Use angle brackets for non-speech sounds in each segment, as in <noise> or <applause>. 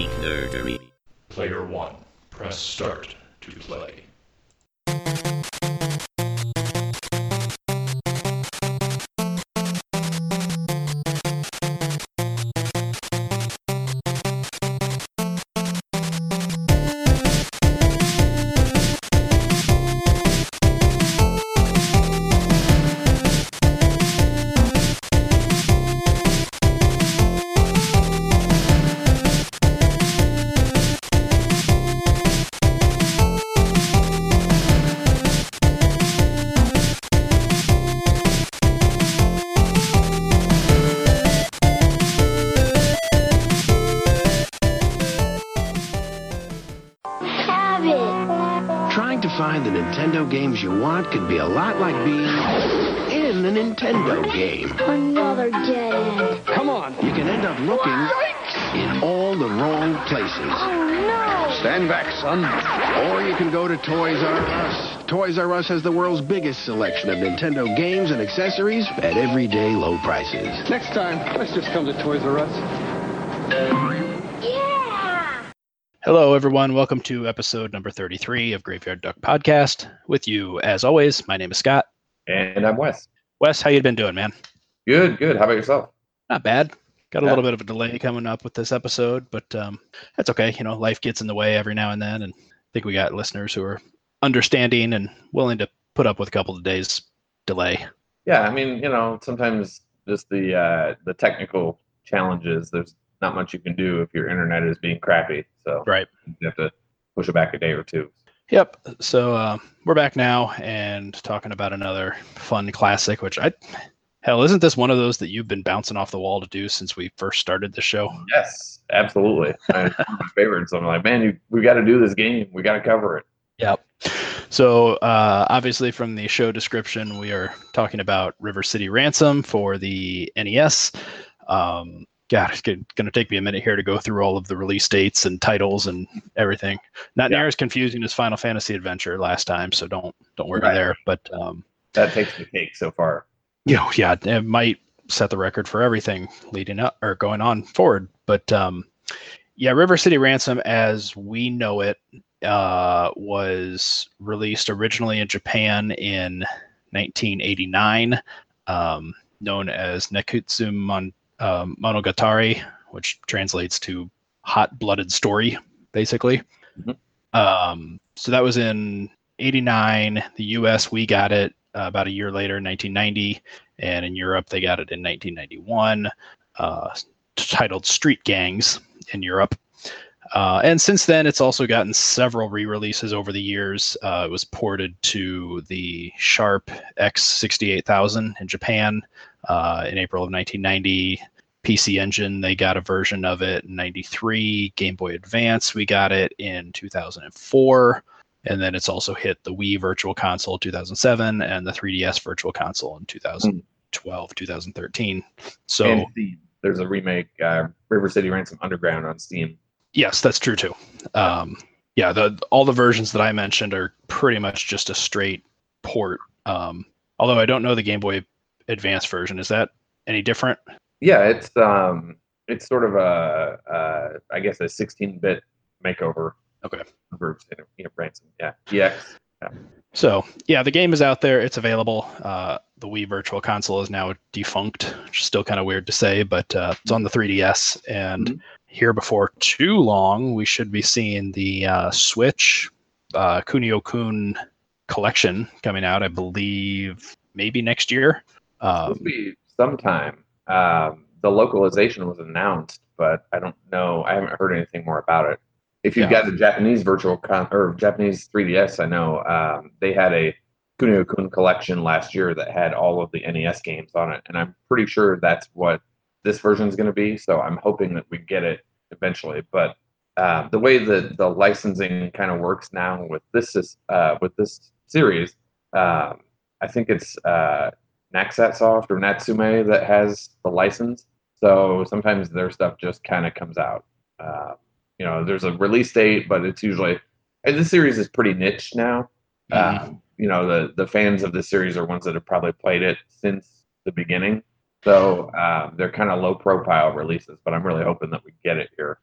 Geek Nerdery. Player 1, press start to play. Places. Oh no. Stand back, son. Or you can go to Toys R Us. Toys R Us has the world's biggest selection of Nintendo games and accessories at everyday low prices. Next time, let's just come to Toys R Us. Yeah. Hello, everyone. Welcome to episode number 33 of Graveyard Duck Podcast. With you, as always, my name is Scott. And I'm Wes. Wes, how you been doing, man? Good, good. How about yourself? Not bad. Got a Yeah. little bit of a delay coming up with this episode, but um, that's okay. You know, life gets in the way every now and then, and I think we got listeners who are understanding and willing to put up with a couple of days delay. Yeah, I mean, you know, sometimes just the uh, the technical challenges. There's not much you can do if your internet is being crappy. So Right. you have to push it back a day or two. Yep. So uh, we're back now and talking about another fun classic, which I hell isn't this one of those that you've been bouncing off the wall to do since we first started the show? Yes, absolutely. I- It's one of my <laughs> favorites. I'm like, man, you, we got to do this game. We got to cover it. Yep. So uh, obviously, from the show description, we are talking about River City Ransom for the NES. Um, God, it's going to take me a minute here to go through all of the release dates and titles and everything. Not Yeah. near as confusing as Final Fantasy Adventure last time, so don't don't worry Right. there. But um, That takes the cake so far. You know, yeah, it might set the record for everything leading up or going on forward. But um, yeah, River City Ransom, as we know it, uh, was released originally in Japan in 1989, um, known as Nekketsu Mon- um, Monogatari, which translates to hot blooded story, basically. Mhm. Um, so that was in 89. The US, we got it uh, about a year later, 1990. And in Europe, they got it in 1991, uh, titled Street Gangs in Europe. Uh, and since then, it's also gotten several re-releases over the years. Uh, it was ported to the Sharp X68000 in Japan uh, in April of 1990. PC Engine, they got a version of it in 93. Game Boy Advance, we got it in 2004. And then it's also hit the Wii Virtual Console 2007 and the 3DS Virtual Console in 2012, 2013. So, and There's a remake, uh, River City Ransom Underground on Steam. Yes, that's true too. Um, yeah, the all the versions that I mentioned are pretty much just a straight port. Um, although I don't know the Game Boy Advance version. Is that any different? Yeah, it's um, it's sort of a, uh, I guess, a 16-bit makeover. Okay. River you know, Ransom. Yeah, EX. So yeah, the game is out there. It's available. Uh, the Wii Virtual Console is now defunct, which is still kind of weird to say, but uh, it's on the 3DS. And Mhm. here before too long, we should be seeing the uh, Switch uh, Kunio Kun collection coming out. I believe maybe next year. supposed Um, be sometime. Um, the localization was announced, but I don't know. I haven't heard anything more about it. If you've Yeah. got the Japanese virtual con or Japanese 3DS, I know um, they had a Kunio Kun collection last year that had all of the NES games on it, and I'm pretty sure that's what this version is going to be. So I'm hoping that we get it eventually. But uh, the way that the licensing kind of works now with this is uh, with this series, um, I think it's uh, Naxat Soft or Natsume that has the license. So sometimes their stuff just kind of comes out. Uh, you know, there's a release date, but it's usually and this series is pretty niche now. Um, you know, the the fans of the series are ones that have probably played it since the beginning. So um, they're kind of low profile releases, but I'm really hoping that we get it here.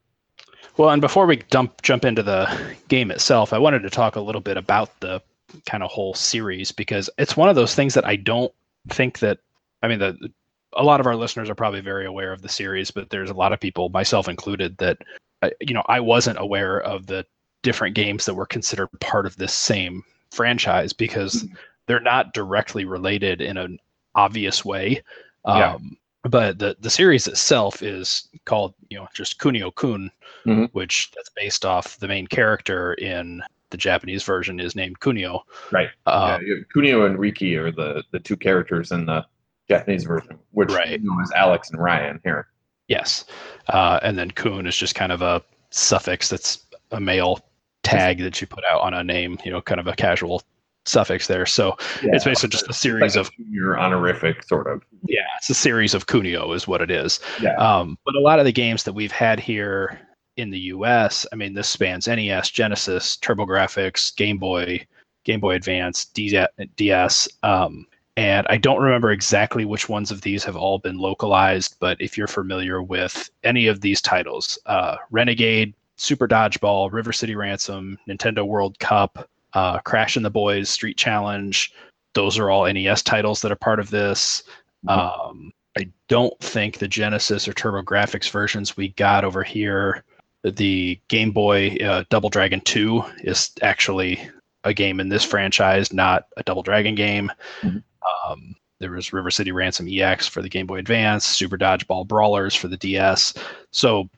Well, and before we dump jump into the game itself, I wanted to talk a little bit about the kind of whole series because it's one of those things that I don't think that I mean the a lot of our listeners are probably very aware of the series, but there's a lot of people, myself included, that uh, you know I wasn't aware of the different games that were considered part of this same franchise because Mm-hmm. they're not directly related in an obvious way. Um, Yeah. But the the series itself is called you know just Kunio Kun, Mhm. which that's based off the main character in the Japanese version is named Kunio. Right. Uh, yeah, Kunio and Riki are the the two characters in the Japanese version, which Right. you know, is Alex and Ryan here. Yes. Uh, and then Kun is just kind of a suffix that's a male tag that you put out on a name, you know, kind of a casual suffix there. So it's basically just a series like of, your honorific sort of. yeah, it's a series of Kunio is what it is. Yeah. Um, but a lot of the games that we've had here in the US, I mean, this spans NES, Genesis, TurboGrafx, Game Boy, Game Boy Advance, DS. Um, and I don't remember exactly which ones of these have all been localized, but if you're familiar with any of these titles, uh, Renegade, Super Dodgeball, River City Ransom, Nintendo World Cup, uh, Crash and the Boys, Street Challenge, those are all NES titles that are part of this. Um, I don't think the Genesis or TurboGrafx versions we got over here, the Game Boy uh, Double Dragon 2 is actually a game in this franchise, not a Double Dragon game. Mhm. Um, there was River City Ransom EX for the Game Boy Advance, Super Dodgeball Brawlers for the DS. So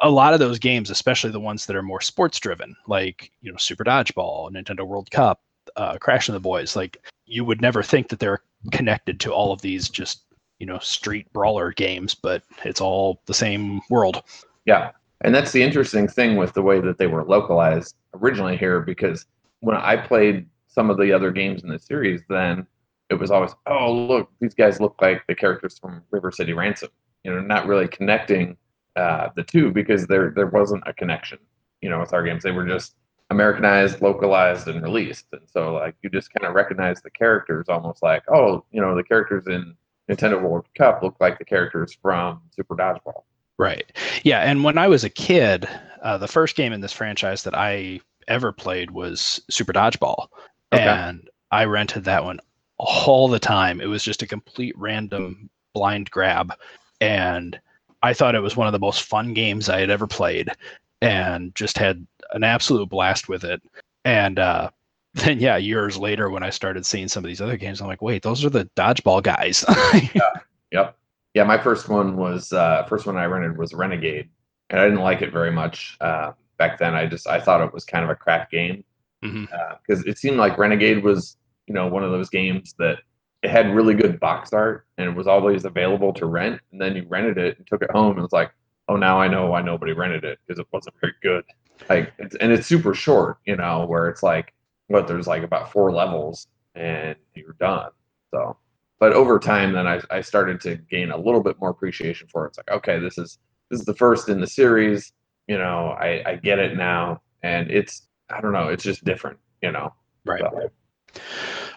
a- lot of those games, especially the ones that are more sports driven, like you know Super Dodgeball, Nintendo World Cup, uh, Crash and the Boys, like you would never think that they're connected to all of these just you know street brawler games, but it's all the same world. Yeah. And that's the interesting thing with the way that they were localized originally here, because when I played some of the other games in the series, then it was always, oh, look, these guys look like the characters from River City Ransom. You know, not really connecting uh, the two because there there wasn't a connection. You know, with our games, they were just Americanized, localized, and released, and so like you just kind of recognize the characters almost like, oh, you know, the characters in Nintendo World Cup look like the characters from Super Dodgeball. Right. Yeah. And when I was a kid, uh, the first game in this franchise that I ever played was Super Dodgeball. Okay. And I rented that one all the time. It was just a complete random blind grab. And I thought it was one of the most fun games I had ever played and just had an absolute blast with it. And uh, <laughs> then, yeah, years later, when I started seeing some of these other games, I'm like, wait, those are the dodgeball guys. <laughs> Yep. Yeah, my first one was uh, first one I rented was Renegade, and I didn't like it very much uh, back then. I just I thought it was kind of a crap game because it seemed like Renegade was you know one of those games that it had really good box art and it was always available to rent, and then you rented it and took it home and it's like, oh, now I know why nobody rented it because it wasn't very good. Like, it's, and it's super short, you know, where it's like what there's like about four levels and you're done. So but over time then I, I started to gain a little bit more appreciation for it it's like okay this is this is the first in the series you know i i get it now and it's i don't know it's just different you know right. So,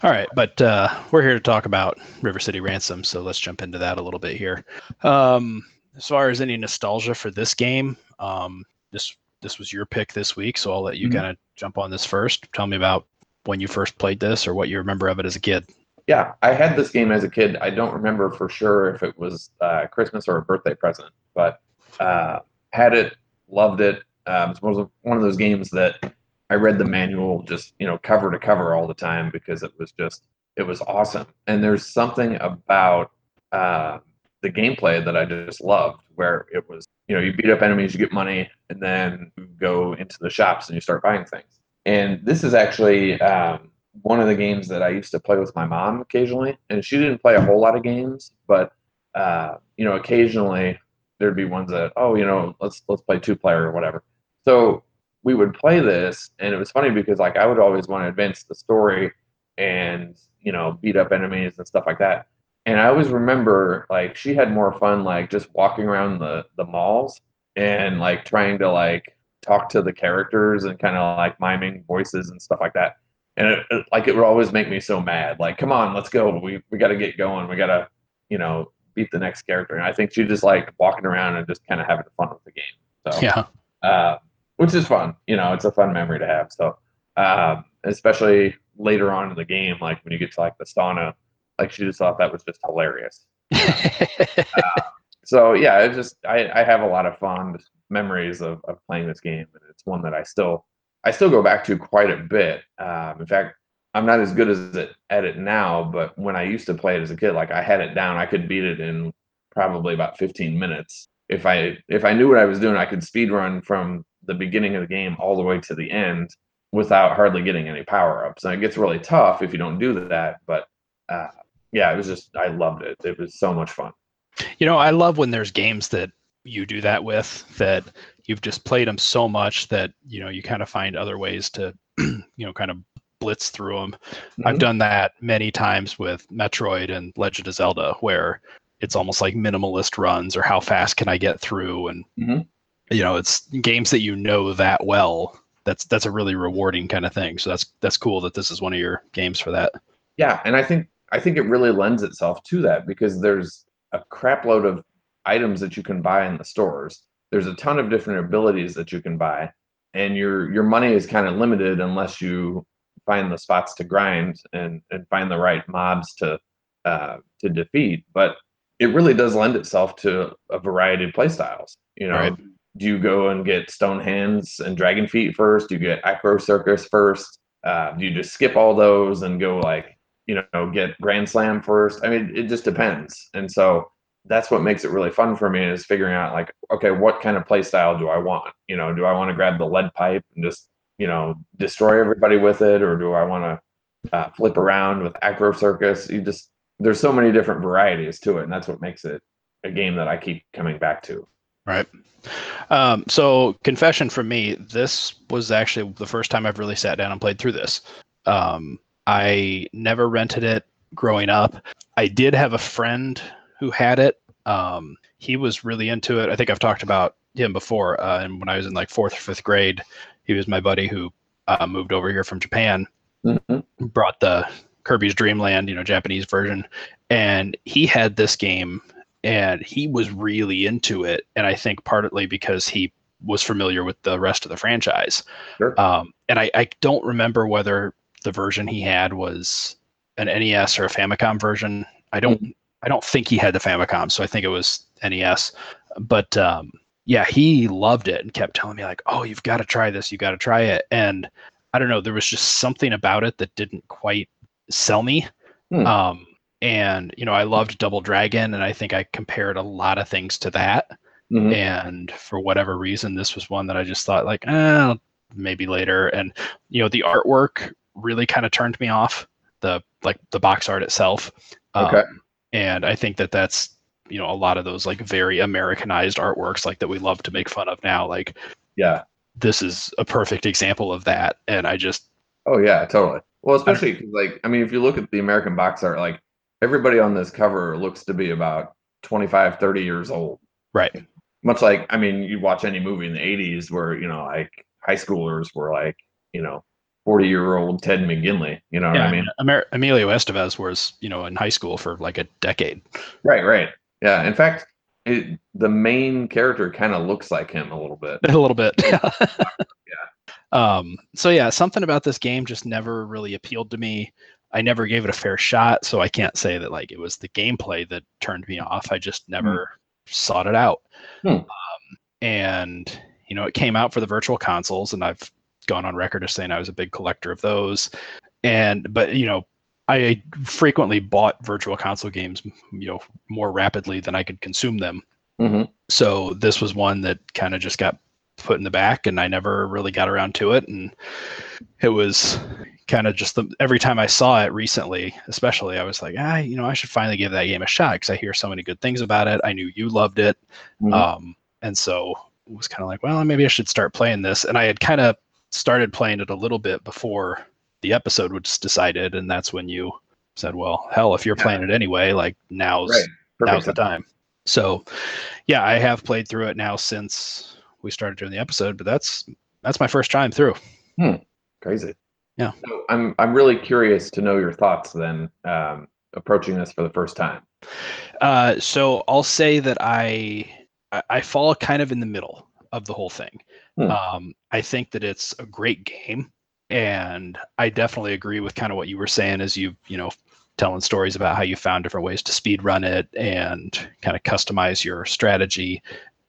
All right, but uh, we're here to talk about River City Ransom, so let's jump into that a little bit here. Um, as far as any nostalgia for this game, um, this this was your pick this week, so I'll let you Mhm. kind of jump on this first. Tell me about when you first played this or what you remember of it as a kid. yeah i had this game as a kid i don't remember for sure if it was uh, christmas or a birthday present but uh, had it loved it um, it was one of those games that i read the manual just you know cover to cover all the time because it was just it was awesome and there's something about uh, the gameplay that i just loved where it was you know you beat up enemies you get money and then you go into the shops and you start buying things and this is actually um, one of the games that I used to play with my mom occasionally, and she didn't play a whole lot of games, but uh, you know, occasionally there'd be ones that, oh, you know, let's let's play two player or whatever. So we would play this, and it was funny because like I would always want to advance the story and you know beat up enemies and stuff like that. And I always remember like she had more fun like just walking around the the malls and like trying to like talk to the characters and kind of like miming voices and stuff like that and it, it- like it would always make me so mad like come on let's go we we got to get going we got to you know beat the next character and i think she just like walking around and just kind of having fun with the game so Yeah. uh, which is fun. You know, it's a fun memory to have. So, uh, especially later on in the game, like when you get to like the sauna, like she just thought that was just hilarious. <laughs> So yeah, it just I, I have a lot of fond memories of, of playing this game, and it's one that I still I still go back to quite a bit. Um, in fact, I'm not as good as it, at it now, but when I used to play it as a kid, like I had it down, I could beat it in probably about 15 minutes. If I if I knew what I was doing, I could speed run from the beginning of the game all the way to the end without hardly getting any power ups. And it gets really tough if you don't do that. But uh, yeah, it was just I loved it. It was so much fun. You know, I love when there's games that you do that with that you've just played them so much that you know you kind of find other ways to <clears throat> you know kind of blitz through them. I've Mhm. done that many times with Metroid and Legend of Zelda where it's almost like minimalist runs or how fast can I get through and Mhm. You know it's games that you know that well that's that's a really rewarding kind of thing so that's that's cool that this is one of your games for that Yeah, and I think I think it really lends itself to that because there's a crapload of items that you can buy in the stores. There's a ton of different abilities that you can buy, and your your money is kind of limited unless you find the spots to grind and and find the right mobs to uh, to defeat. But it really does lend itself to a variety of playstyles. You know, Right. Do you go and get stone hands and dragon feet first? Do you get acro circus first? Uh, do you just skip all those and go like you know get grand slam first? I mean, it just depends. And so that's what makes it really fun for me is figuring out like, okay, what kind of play style do I want? You know, do I want to grab the lead pipe and just you know destroy everybody with it, or do I want to uh, flip around with acro circus? You just there's so many different varieties to it, and that's what makes it a game that I keep coming back to. Right. Um, so confession for me this was actually the first time i've really sat down and played through this. Um, i never rented it growing up. I did have a friend who had it. Um, he was really into it. I think i've talked about him before uh, and when i was in like fourth or fifth grade he was my buddy who uh, moved over here from japan Mhm. brought the Kirby's Dream Land, you know, Japanese version, and he had this game and he was really into it. And I think partly because he was familiar with the rest of the franchise. Sure. Um, and I, I don't remember whether the version he had was an NES or a Famicom version. I don't I don't think he had the Famicom, so I think it was NES. But um, yeah, he loved it and kept telling me like, "Oh, you've got to try this. You got to try it." And I don't know, there was just something about it that didn't quite sell me. Hmm. Um, and you know, I loved Double Dragon, and I think I compared a lot of things to that. Mhm. And for whatever reason, this was one that I just thought like, eh, maybe later. And you know, the artwork really kind of turned me off. The like the box art itself. Okay. Um, and I think that that's you know a lot of those like very Americanized artworks like that we love to make fun of now. Like Yeah. this is a perfect example of that. And I just Oh yeah, totally. Well, especially like I mean, if you look at the American box art, like everybody on this cover looks to be about 25, 30 years old. right. Much like I mean, you watch any movie in the 80s where, you know, like high schoolers were like, you know, 40 year old Ted McGinley. You know what I mean? Amer- Emilio Estevez was, you know, in high school for like a decade. Right, right. Yeah. In fact, it, the main character kind of looks like him a little bit. <laughs> a little bit. Yeah. <laughs> Um, so yeah, something about this game just never really appealed to me. I never gave it a fair shot, so I can't say that like it was the gameplay that turned me off. I just never sought it out. Hmm. Um, and you know, it came out for the virtual consoles, and I've gone on record as saying I was a big collector of those. And but you know, I frequently bought virtual console games, you know, more rapidly than I could consume them Mhm. so this was one that kind of just got put in the back and i never really got around to it and it was kind of just the every time i saw it recently especially i was like ah you know i should finally give that game a shot because i hear so many good things about it i knew you loved it Mhm. um and so it was kind of like well maybe i should start playing this and i had kind of started playing it a little bit before the episode was decided and that's when you said well hell if you're Yeah. playing it anyway like now's Right. now's the time. So, yeah, I have played through it now since we started doing the episode, but that's that's my first time through. Crazy. Yeah. So I'm I'm really curious to know your thoughts then, um, approaching this for the first time. Uh, so I'll say that I I- I fall kind of in the middle. of the whole thing. Hmm. Um, I think that it's a great game, and I definitely agree with kind of what you were saying as you you know telling stories about how you found different ways to speed run it and kind of customize your strategy.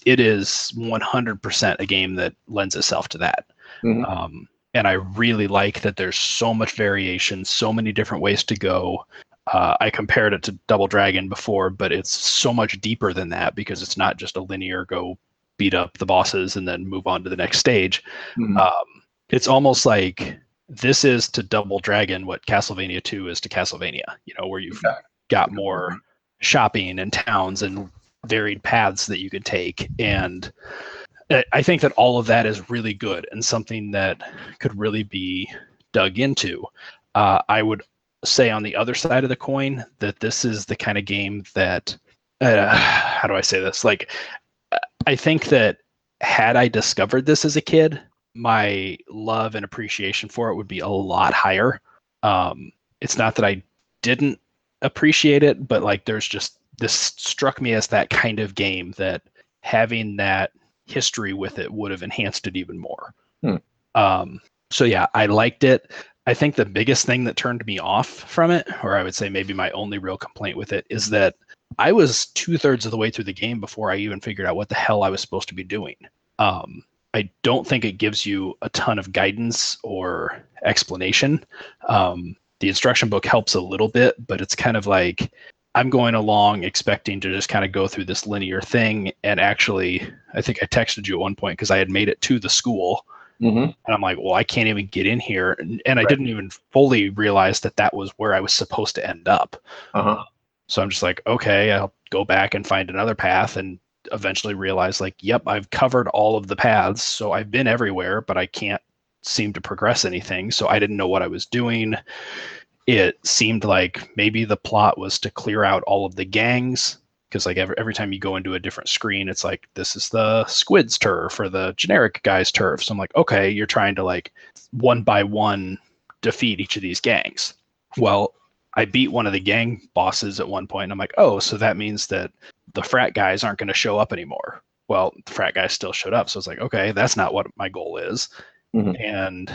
It is 100% a game that lends itself to that. Mhm. Um, and I really like that there's so much variation, so many different ways to go. Uh, I compared it to Double Dragon before, but it's so much deeper than that because it's not just a linear go beat up the bosses and then move on to the next stage. Mhm. Um, it's almost like this is to Double Dragon what Castlevania 2 is to Castlevania, you know, where you've Okay. got more shopping and towns and varied paths that you could take. And I- think that all of that is really good and something that could really be dug into. Uh, I would say on the other side of the coin that this is the kind of game that, uh, <sighs> how do I say this? Like, I think that had I discovered this as a kid, my love and appreciation for it would be a lot higher. Um, it's not that I didn't appreciate it, but like there's just this struck me as that kind of game that having that history with it would have enhanced it even more. Hmm. Um, so yeah, I liked it. I think the biggest thing that turned me off from it, or I would say maybe my only real complaint with it, is that I was two thirds of the way through the game before I even figured out what the hell I was supposed to be doing. Um, I don't think it gives you a ton of guidance or explanation. Um, the instruction book helps a little bit, but it's kind of like I'm going along expecting to just kind of go through this linear thing. And actually, I think I texted you at one point because I had made it to the school Mhm. and I'm like, well, I can't even get in here. And, and I didn't even fully realize that that was where I was supposed to end up. Uh-huh. So I'm just like, okay, I'll go back and find another path and eventually realize, like, yep, I've covered all of the paths. So I've been everywhere, but I can't seem to progress anything. So I didn't know what I was doing. It seemed like maybe the plot was to clear out all of the gangs. Because like every, every time you go into a different screen, it's like this is the squids turf or the generic guy's turf. So I'm like, okay, you're trying to like one by one defeat each of these gangs. Well, I beat one of the gang bosses at one. And I'm like, oh, so that means that the frat guys aren't going to show up anymore. Well, the frat guys still showed up. So it's like, okay, that's not what my goal is. Mhm. And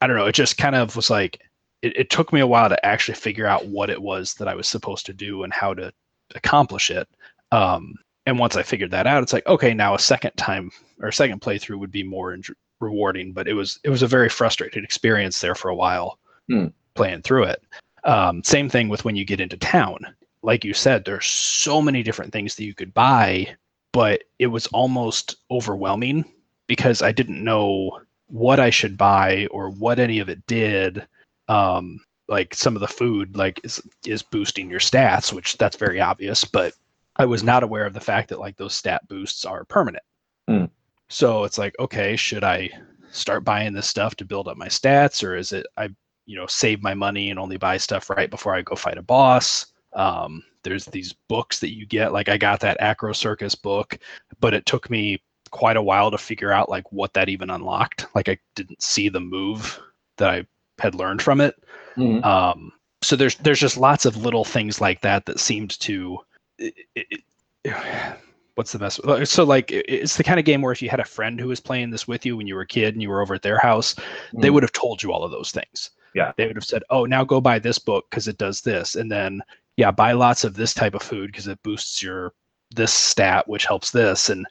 I don't know. It just kind of was like, it, it took me a while to actually figure out what it was that I was supposed to do and how to accomplish it. Um, and once I figured that out, it's like, okay, now a second time or a second playthrough would be more en- rewarding. But it was it was a very frustrating experience there for a while Hmm. playing through it. Um, same thing with when you get into town. Like you said, there's so many different things that you could buy, but it was almost overwhelming because I didn't know what I should buy or what any of it did. Um, like some of the food, like is is boosting your stats, which that's very obvious, but I was not aware of the fact that like those stat boosts are permanent. Hmm. So it's like, okay, should I start buying this stuff to build up my stats, or is it I you know save my money and only buy stuff right before I go fight a boss? Um, there's these books that you get, like I got that Acro Circus book, but it took me quite a while to figure out like what that even unlocked. Like I didn't see the move that I had learned from it. Mhm. Um, so there's there's just lots of little things like that that seemed to. It, it, what's the best? So like it's the kind of game where if you had a friend who was playing this with you when you were a kid and you were over at their house, they Mhm. would have told you all of those things. Yeah. They would have said, "Oh, now go buy this book because it does this," and then yeah, buy lots of this type of food because it boosts your this stat, which helps this, and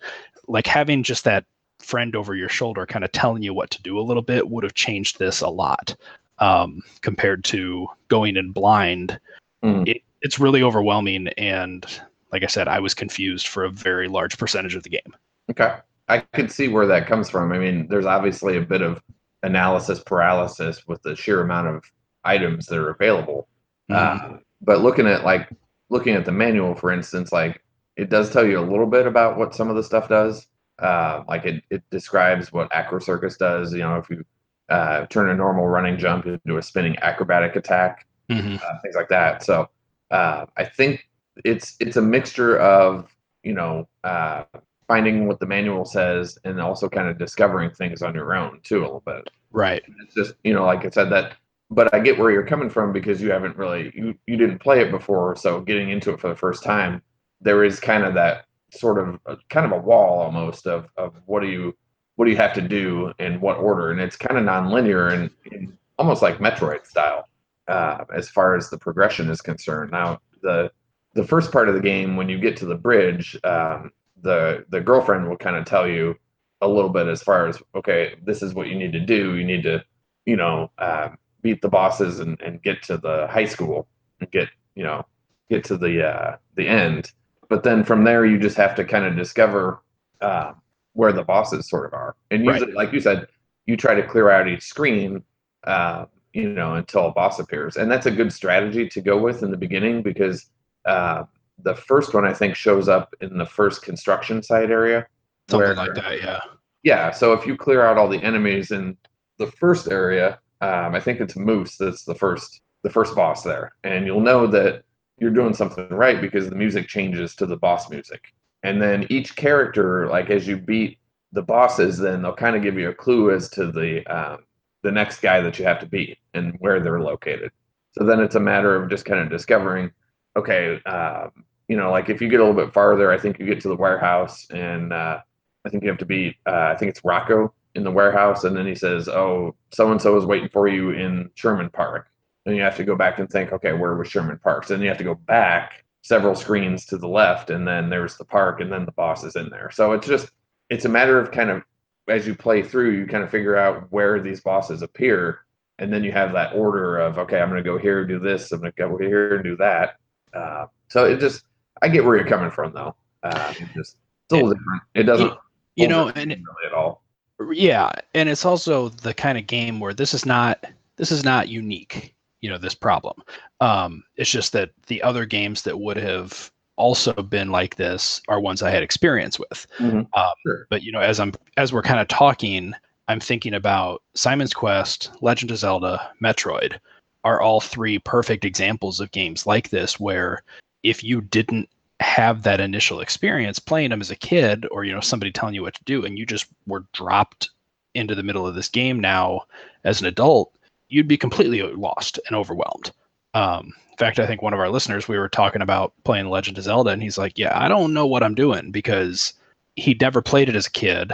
like having just that friend over your shoulder kind of telling you what to do a little bit would have changed this a lot um, compared to going in blind. Mhm. It, it's really overwhelming, and like I said, I was confused for a very large percentage of the game. Okay. I could see where that comes from. I mean, there's obviously a bit of analysis paralysis with the sheer amount of items that are available. Uh, but looking at like looking at the manual, for instance, like it does tell you a little bit about what some of the stuff does. Uh, like it, it describes what Acro Circus does. You know, if you uh, turn a normal running jump into a spinning acrobatic attack, Mhm. uh, things like that. So uh, I think it's it's a mixture of you know uh, finding what the manual says and also kind of discovering things on your own too a little bit. Right. It's just you know like I said that, but I get where you're coming from because you haven't really you you didn't play it before, so getting into it for the first time, there is kind of that sort of uh, kind of a wall almost of of what do you what do you have to do in what order, and it's kind of non-linear and, and almost like Metroid style uh, as far as the progression is concerned. Now the the first part of the game, when you get to the bridge, um, the the girlfriend will kind of tell you a little bit as far as okay, this is what you need to do. You need to, you know, uh, beat the bosses and, and get to the high school and get you know get to the uh, the end. But then from there, you just have to kind of discover uh, where the bosses sort of are. And usually, Right. like you said, you try to clear out each screen, uh, you know, until a boss appears. And that's a good strategy to go with in the beginning because uh, the first one I think shows up in the first construction site area. Something where- like that, yeah. yeah, so if you clear out all the enemies in the first area, um, I think it's Moose that's the first the first boss there, and you'll know that you're doing something right because the music changes to the boss music, and then each character, like as you beat the bosses, then they'll kind of give you a clue as to the um, the next guy that you have to beat and where they're located. So then it's a matter of just kind of discovering, okay, um, you know, like if you get a little bit farther, I think you get to the warehouse and. Uh, I think you have to beat. Uh, I think it's Rocco in the warehouse, and then he says, "Oh, so and so is waiting for you in Sherman Park." And you have to go back and think, "Okay, where was Sherman Park?" So then you have to go back several screens to the left, and then there's the park, and then the boss is in there. So it's just it's a matter of kind of as you play through, you kind of figure out where these bosses appear, and then you have that order of, "Okay, I'm going to go here, do this. I'm going to go over here and do that." Uh, so it just I get where you're coming from, though. Uh, it just it's a little different. It doesn't You know, and really at all. yeah and it's also the kind of game where this is not this is not unique you know this problem um it's just that the other games that would have also been like this are ones i had experience with Mhm. um, Sure. but you know as i'm as we're kind of talking i'm thinking about simon's quest legend of zelda metroid are all three perfect examples of games like this where if you didn't have that initial experience playing them as a kid or you know somebody telling you what to do and you just were dropped into the middle of this game now as an adult you'd be completely lost and overwhelmed. Um, in fact i think one of our listeners we were talking about playing legend of zelda and he's like yeah i don't know what i'm doing because he never played it as a kid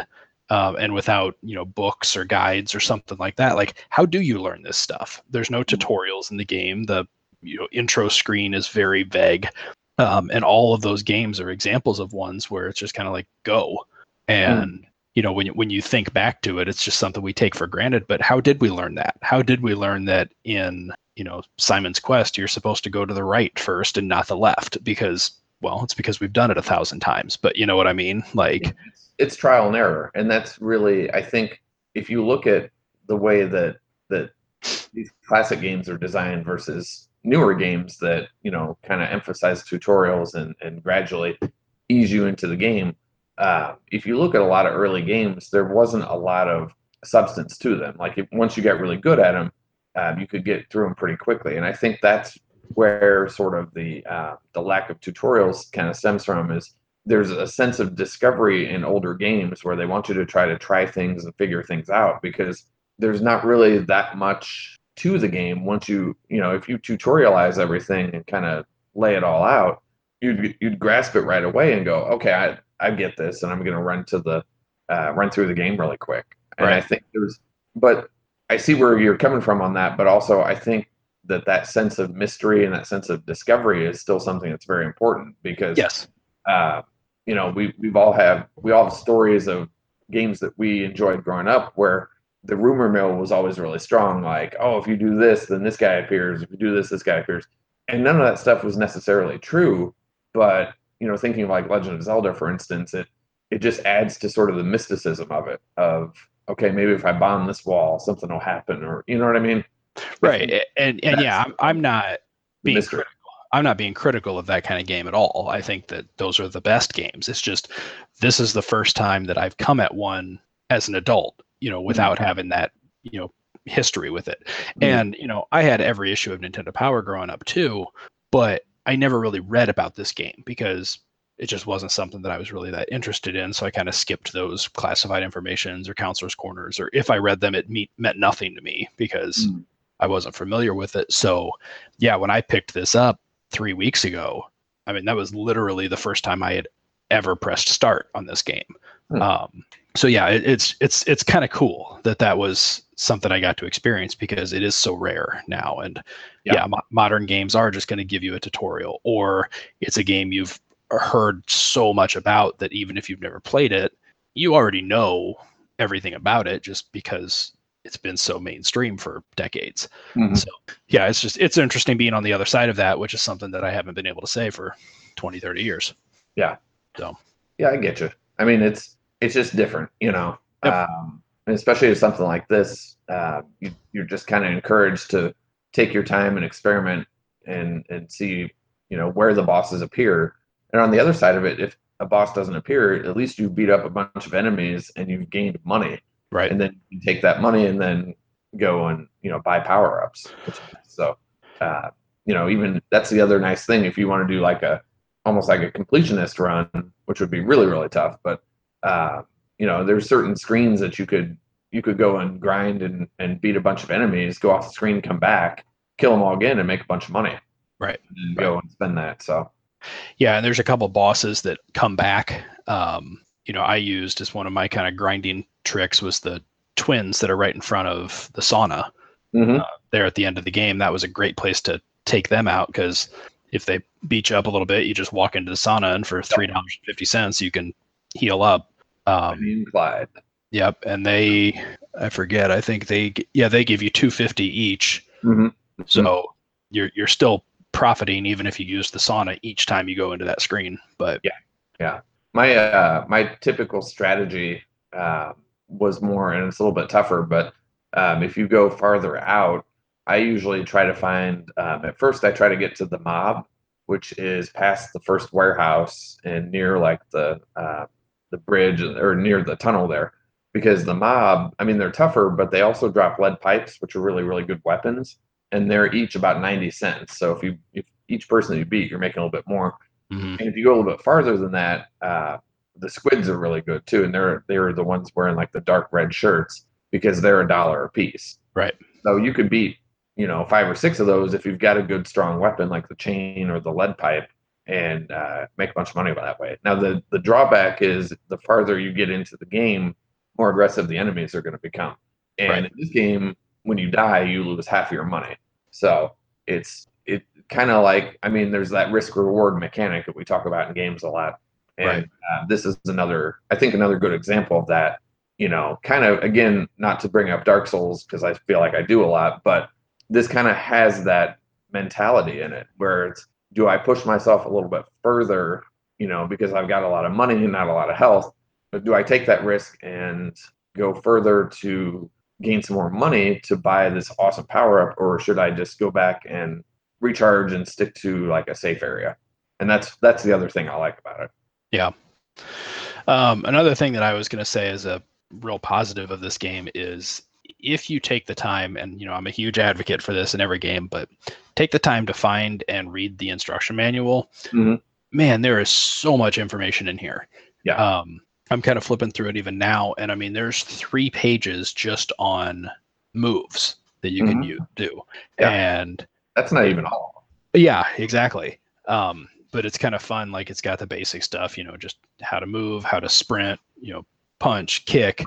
um, and without you know books or guides or something like that. Like how do you learn this stuff? There's no tutorials in the game. The you know intro screen is very vague. Um, and all of those games are examples of ones where it's just kind of like go. And you know when when you think back to it it's just something we take for granted. But how did we learn that? How did we learn that in you know simon's quest you're supposed to go to the right first and not the left? Because well it's because we've done it a thousand times but you know what i mean? Like It's, it's trial and error, and that's really I think if you look at the way that that these classic games are designed versus newer games that you know kind of emphasize tutorials and and gradually ease you into the game. Uh, if you look at a lot of early games, there wasn't a lot of substance to them. Like if, once you got really good at them, um, you could get through them pretty quickly. And I think that's where sort of the uh, the lack of tutorials kind of stems from is there's a sense of discovery in older games where they want you to try to try things and figure things out because there's not really that much to the game once you you know if you tutorialize everything and kind of lay it all out you'd you'd grasp it right away and go okay i i get this and i'm going to run to the uh, run through the game really quick and i think there's but i see where you're coming from on that but also i think that that sense of mystery and that sense of discovery is still something that's very important because yes uh, you know, we we've all have we all have stories of games that we enjoyed growing up where the rumor mill was always really strong. Like, oh, if you do this, then this guy appears. If you do this, this guy appears. And none of that stuff was necessarily true. But you know, thinking of like Legend of Zelda, for instance, it it just adds to sort of the mysticism of it. Of okay, maybe if I bomb this wall, something will happen, or you know what I mean? right A- and and yeah i'm, I'm not being Mystery. critical i'm not being critical of that kind of game at all i think that those are the best games it's just this is the first time that i've come at one as an adult you know without having that you know history with it Mhm. and you know i had every issue of nintendo power growing up too but i never really read about this game because it just wasn't something that i was really that interested in so i kind of skipped those classified informations or counselors corners or if i read them it meet, meant nothing to me because Mhm. I wasn't familiar with it. So, yeah, when I picked this up three weeks ago, I mean, that was literally the first time I had ever pressed start on this game. Hmm. Um, so yeah, it, it's it's it's kind of cool that that was something I got to experience because it is so rare now. And Yeah. yeah, mo- modern games are just going to give you a tutorial, or it's a game you've heard so much about that even if you've never played it, you already know everything about it just because it's been so mainstream for decades. Mhm. So yeah, it's just it's interesting being on the other side of that, which is something that I haven't been able to say for 20, 30 years. Yeah. So yeah, I get you. I mean, it's it's just different, you know. Yep. Um, and especially with something like this, uh, you, you're just kind of encouraged to take your time and experiment and and see, you know, where the bosses appear. And on the other side of it, if a boss doesn't appear, at least you beat up a bunch of enemies and you've gained money, Right. and then you take that money and then go and you know buy power ups. So, uh, you know, even that's the other nice thing if you want to do like a almost like a completionist run, which would be really really tough. But uh, you know, there's certain screens that you could you could go and grind and and beat a bunch of enemies, go off the screen, come back, kill them all again, and make a bunch of money. Right. And then go and spend that. So Yeah, and there's a couple bosses that come back. Um, you know, I used as one of my kind of grinding tricks was the twins that are right in front of the sauna mhm. there at the end of the game. That was a great place to take them out because if they beat you up a little bit, you just walk into the sauna and for three dollars and fifty cents you can heal up. Um, Bonnie and Clyde. yep, and they I forget. I think they yeah they give you two fifty each. Mhm. So you're you're still profiting even if you use the sauna each time you go into that screen. But yeah, yeah. my uh my typical strategy uh, was more and it's a little bit tougher but um, if you go farther out i usually try to find um, at first i try to get to the mob which is past the first warehouse and near like the uh, the bridge or near the tunnel there. Because the mob i mean they're tougher but they also drop lead pipes which are really really good weapons and they're each about 90 cents. So if you if each person that you beat you're making a little bit more. Mhm, and if you go a little bit farther than that, uh, the squids are really good too, and they're they're the ones wearing like the dark red shirts because they're a dollar a piece. Right. So you could beat you know five or six of those if you've got a good strong weapon like the chain or the lead pipe, and uh, make a bunch of money by that way. Now the the drawback is the farther you get into the game, more aggressive the enemies are going to become. And Right. in this game, when you die, you lose half of your money. So it's it kind of like I mean, there's that risk reward mechanic that we talk about in games a lot, and Right. uh, this is another I think another good example of that. You know, kind of again, not to bring up Dark Souls because I feel like I do a lot, but this kind of has that mentality in it where it's do I push myself a little bit further, you know, because I've got a lot of money and not a lot of health, but do I take that risk and go further to gain some more money to buy this awesome power up, or should I just go back and recharge and stick to like a safe area? And that's that's the other thing I like about it. Yeah. Um, another thing that I was going to say is a real positive of this game is if you take the time, and you know, I'm a huge advocate for this in every game, but take the time to find and read the instruction manual. Mhm. Man, there is so much information in here. Yeah. Um, I'm kind of flipping through it even now, and I mean, there's three pages just on moves that you can Mhm. u- do, Yeah. and That's not even all. yeah, exactly. Um, but it's kind of fun. Like it's got the basic stuff, you know, just how to move, how to sprint, you know, punch, kick,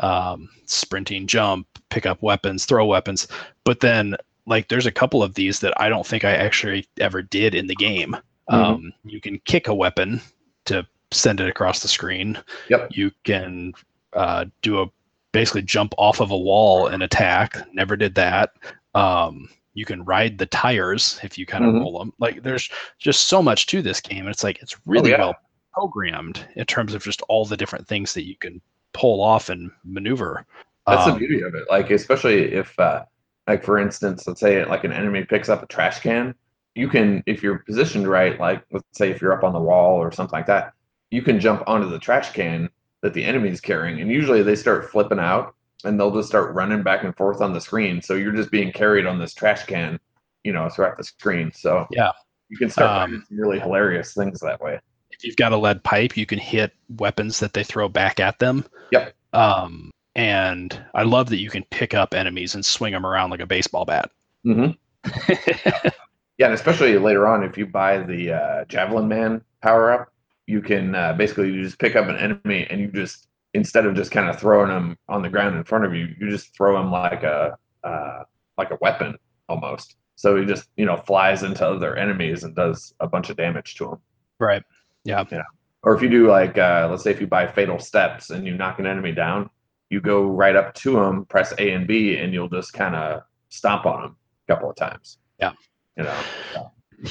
um, sprinting, jump, pick up weapons, throw weapons. But then, like, there's a couple of these that I don't think I actually ever did in the game. Mhm. Um, you can kick a weapon to send it across the screen. Yep. You can uh, do a basically jump off of a wall and attack. Never did that. Um, you can ride the tires if you kind of Mhm. roll them. Like there's just so much to this game. It's like it's really yeah. well programmed in terms of just all the different things that you can pull off and maneuver. That's the Um, beauty of it. Like especially if uh like for instance, let's say like an enemy picks up a trash can, you can if you're positioned right, like let's say if you're up on the wall or something like that, you can jump onto the trash can that the enemy's carrying and usually they start flipping out and they'll just start running back and forth on the screen. So you're just being carried on this trash can, you know, throughout the screen. So Yeah. you can start Um, finding some really hilarious things that way. If you've got a lead pipe, you can hit weapons that they throw back at them. Yep. Um, and I love that you can pick up enemies and swing them around like a baseball bat. Mm-hmm. <laughs> Yeah, and especially later on, if you buy the uh, Javelin Man power up, you can uh, basically you just pick up an enemy and you just instead of just kind of throwing them on the ground in front of you, you just throw them like a uh, like a weapon almost. So he just you know flies into other enemies and does a bunch of damage to them. Right. Yeah. Yeah. Or if you do like uh, let's say if you buy fatal steps and you knock an enemy down, you go right up to them, press A and B, and you'll just kind of stomp on them a couple of times. Yeah. You know.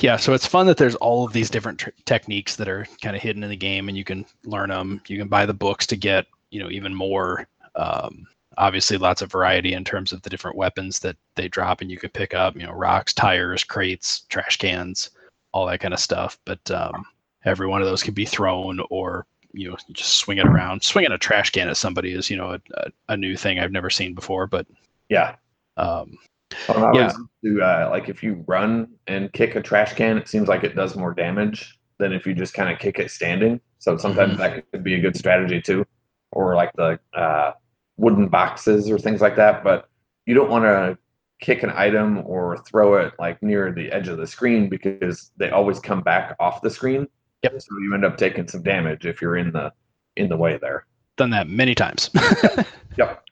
Yeah, so it's fun that there's all of these different tr- techniques that are kind of hidden in the game, and you can learn them. You can buy the books to get, you know, even more. Um, obviously, lots of variety in terms of the different weapons that they drop, and you can pick up, you know, rocks, tires, crates, trash cans, all that kind of stuff. But um, every one of those can be thrown, or you know, just swing it around. Swinging a trash can at somebody is, you know, a, a, a new thing I've never seen before. But Yeah. um, Well, Yeah. uh, like if you run and kick a trash can, it seems like it does more damage than if you just kind of kick it standing. So sometimes Mhm. that could be a good strategy too, or like the uh, wooden boxes or things like that. But you don't want to kick an item or throw it like near the edge of the screen because they always come back off the screen. Yep. So you end up taking some damage if you're in the in the way there. done that many times. <laughs> Yep.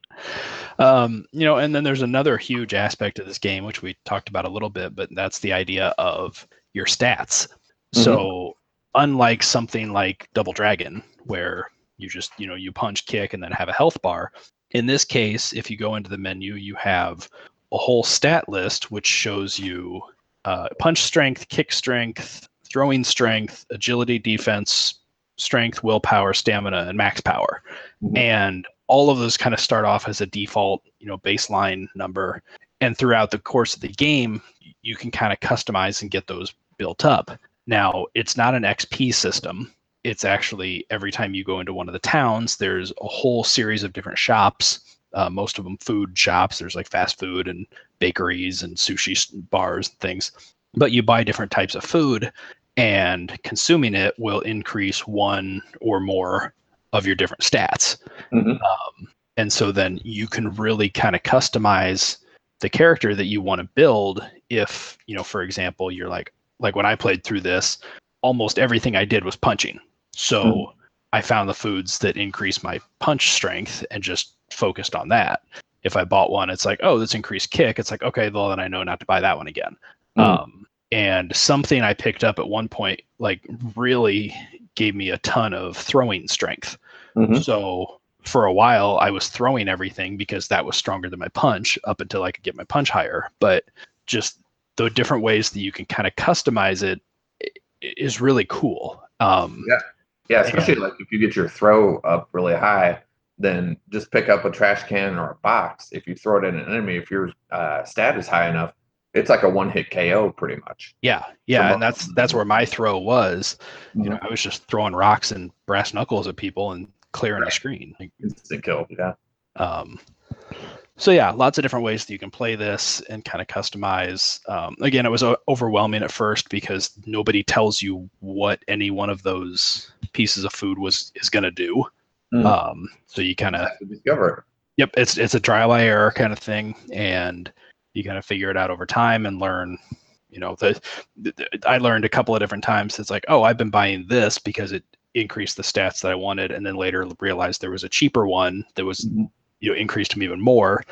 Um, you know, and then there's another huge aspect of this game, which we talked about a little bit, but that's the idea of your stats. So, unlike something like Double Dragon, where you just, you know, you punch, kick, and then have a health bar, in this case, if you go into the menu, you have a whole stat list which shows you uh, punch strength, kick strength, throwing strength, agility, defense, strength, willpower, stamina, and max power. Mhm. And all of those kind of start off as a default, you know, baseline number. And throughout the course of the game, you can kind of customize and get those built up. Now, it's not an XP system. It's actually every time you go into one of the towns, there's a whole series of different shops. Uh, most of them food shops. There's like fast food and bakeries and sushi bars and things. But you buy different types of food, and consuming it will increase one or more of your different stats. Mhm. Um, and so then you can really kind of customize the character that you want to build if, you know, for example, you're like, like when I played through this, almost everything I did was punching. So Mhm. I found the foods that increase my punch strength and just focused on that. If I bought one, it's like, oh, this increased kick. It's like, okay, well, then I know not to buy that one again. Mhm. Um, and something I picked up at one point, like, really gave me a ton of throwing strength. Mhm. So for a while, I was throwing everything because that was stronger than my punch up until I could get my punch higher. But just the different ways that you can kind of customize it is really cool. Um, Yeah. Yeah, especially like if you get your throw up really high, then just pick up a trash can or a box. If you throw it at an enemy, if your uh, stat is high enough, it's like a one hit KO pretty much. yeah, yeah, From and that's that's where my throw was. You know, Mhm. I was just throwing rocks and brass knuckles at people and clearing the screen. Like, Instant kill. Yeah. Um, so yeah, lots of different ways that you can play this and kind of customize. Um, again, it was o- overwhelming at first because nobody tells you what any one of those pieces of food was is going to do. Mhm. Um, so you kind of discover yep, it's it's a trial by error kind of thing, and you kind of figure it out over time and learn. You know, the, the I learned a couple of different times. It's like, oh, I've been buying this because it increased the stats that I wanted, and then later realized there was a cheaper one that was Mhm. you know increased them even more.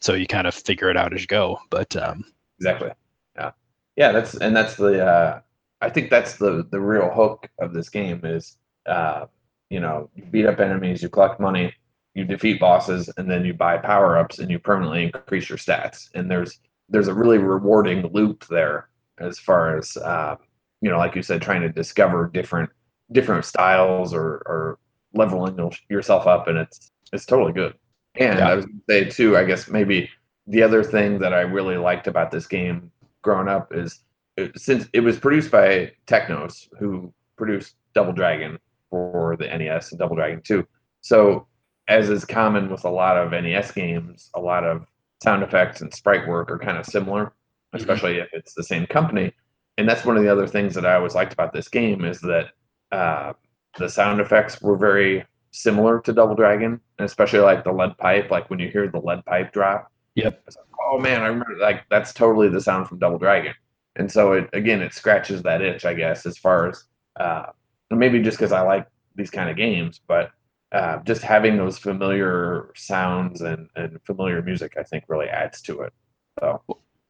So you kind of figure it out as you go. But um, exactly. Yeah. Yeah. That's and that's the. Uh, I think that's the the real hook of this game is, uh, you know, you beat up enemies, you collect money, you defeat bosses, and then you buy power ups and you permanently increase your stats. And there's there's a really rewarding loop there as far as um, you know, like you said, trying to discover different different styles or or leveling yourself up, and it's it's totally good. And Yeah. I was say too, I guess maybe the other thing that I really liked about this game growing up is it, since it was produced by Technos, who produced Double Dragon for the NES and Double Dragon 2. So, as is common with a lot of NES games, a lot of sound effects and sprite work are kind of similar, especially if it's the same company. And that's one of the other things that I always liked about this game is that uh, the sound effects were very similar to Double Dragon, and especially like the lead pipe. Like when you hear the lead pipe drop, Yep. it's like, oh man, I remember like that's totally the sound from Double Dragon. And so it again, it scratches that itch, I guess, as far as uh, maybe just because I like these kind of games, but uh, just having those familiar sounds and, and familiar music, I think, really adds to it. So,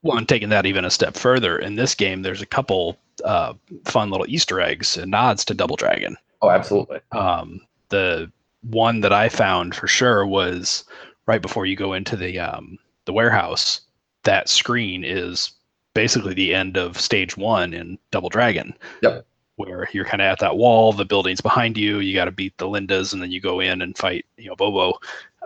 Well, and taking that even a step further, in this game, there's a couple uh, fun little Easter eggs and nods to Double Dragon. oh, absolutely. Um, the one that I found for sure was right before you go into the um, the warehouse. That screen is basically the end of stage one in Double Dragon. Yep. Where you're kind of at that wall, the building's behind you. You got to beat the Lindas, and then you go in and fight, you know, Bobo.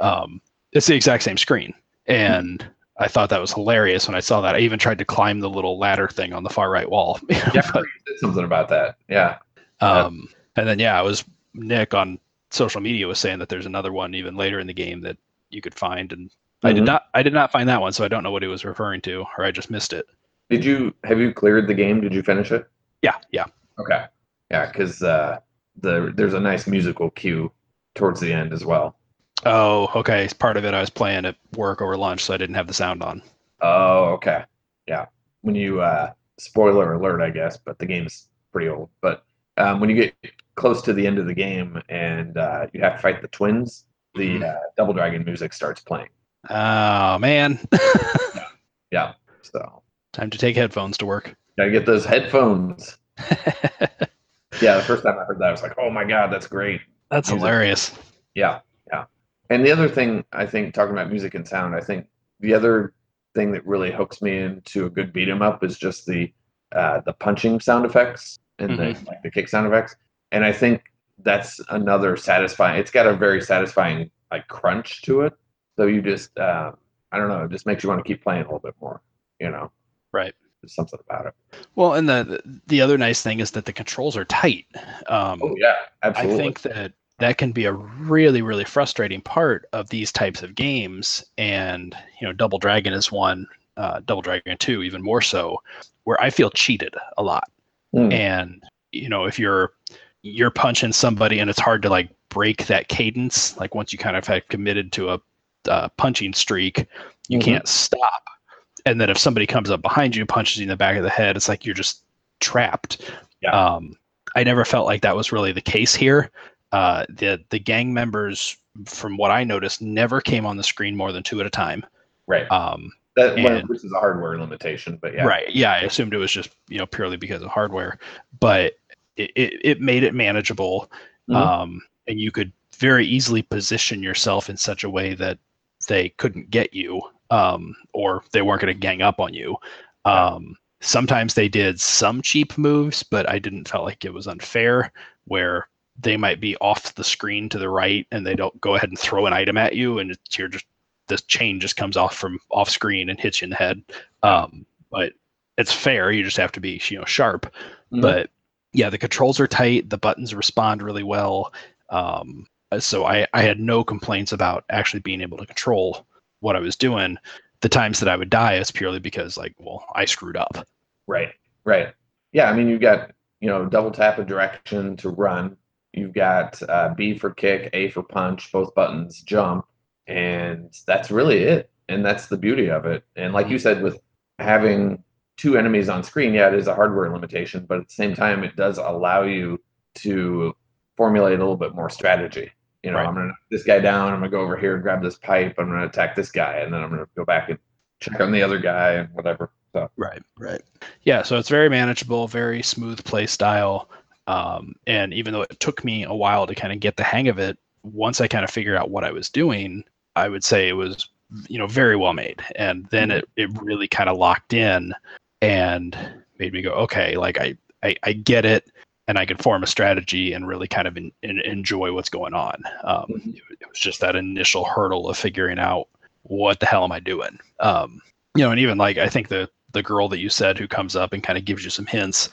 Um, it's the exact same screen, and I thought that was hilarious when I saw that. I even tried to climb the little ladder thing on the far right wall. <laughs> Yeah, did something about that. Yeah. Um, and then yeah, I was Nick on social media was saying that there's another one even later in the game that you could find, and I did Mhm. not I did not find that one, so I don't know what he was referring to, or I just missed it. Did you have you cleared the game? Did you finish it? Yeah, yeah. Okay. Yeah, because uh, the there's a nice musical cue towards the end as well. Oh, okay. Part of it I was playing at work over lunch, so I didn't have the sound on. Oh, okay. Yeah. When you uh spoiler alert, I guess, but the game's pretty old. But um, when you get close to the end of the game and uh, you have to fight the twins, the Mhm. uh, Double Dragon music starts playing. Oh man, <laughs> Yeah. So time to take headphones to work. gotta get those headphones. <laughs> Yeah, the first time I heard that, I was like, "Oh my god, that's great!" That's Music. hilarious. Yeah, yeah. And the other thing I think, talking about music and sound, I think the other thing that really hooks me into a good beat 'em up is just the uh, the punching sound effects and the like the kick sound effects. And I think that's another satisfying. It's got a very satisfying like crunch to it. So you just, uh, I don't know, it just makes you want to keep playing a little bit more. You know, Right. There's something about it. Well, and the the other nice thing is that the controls are tight. Um, Oh yeah, absolutely. I think that that can be a really, really frustrating part of these types of games. And, you know, Double Dragon is one, uh, Double Dragon 2, even more so, where I feel cheated a lot. Mm. And, you know, if you're you're punching somebody and it's hard to like break that cadence, like once you kind of have committed to a uh, punching streak, you Mhm. can't stop. And then if somebody comes up behind you, punches you in the back of the head, it's like you're just trapped. Yeah. Um, I never felt like that was really the case here. Uh, the the gang members, from what I noticed, never came on the screen more than two at a time. right. Um, that one, and- which is a hardware limitation, but yeah. Right. Yeah, I assumed it was just you know purely because of hardware, but it it, it made it manageable, Mhm. um, and you could very easily position yourself in such a way that they couldn't get you, um, or they weren't going to gang up on you. Um, sometimes they did some cheap moves, but I didn't felt like it was unfair where they might be off the screen to the right and they don't go ahead and throw an item at you and it's you're just this chain just comes off from off screen and hits you in the head. Um, but it's fair. You just have to be, you know, sharp. Mhm. But yeah, the controls are tight. The buttons respond really well. Um, so I, I had no complaints about actually being able to control what I was doing. The times that I would die is purely because, like, well, I screwed up. Right, right. Yeah, I mean, you've got, you know, double tap a direction to run. You've got uh, B for kick, A for punch, both buttons jump, and that's really it. And that's the beauty of it. And like you said, with having two enemies on screen, yeah, it is a hardware limitation, but at the same time, it does allow you to formulate a little bit more strategy. You know, Right. I'm gonna knock this guy down. I'm gonna go over here and grab this pipe. I'm gonna attack this guy, and then I'm gonna go back and check on the other guy and whatever. So Right, right. Yeah, so it's very manageable, very smooth play style. Um, and even though it took me a while to kind of get the hang of it, once I kind of figured out what I was doing, I would say it was, you know, very well made. And then it, it really kind of locked in and made me go, okay, like I, I, I get it and I could form a strategy and really kind of en- en- enjoy what's going on. Um, Mhm. it, was just that initial hurdle of figuring out what the hell am I doing? Um, you know, and even like I think the the girl that you said who comes up and kind of gives you some hints,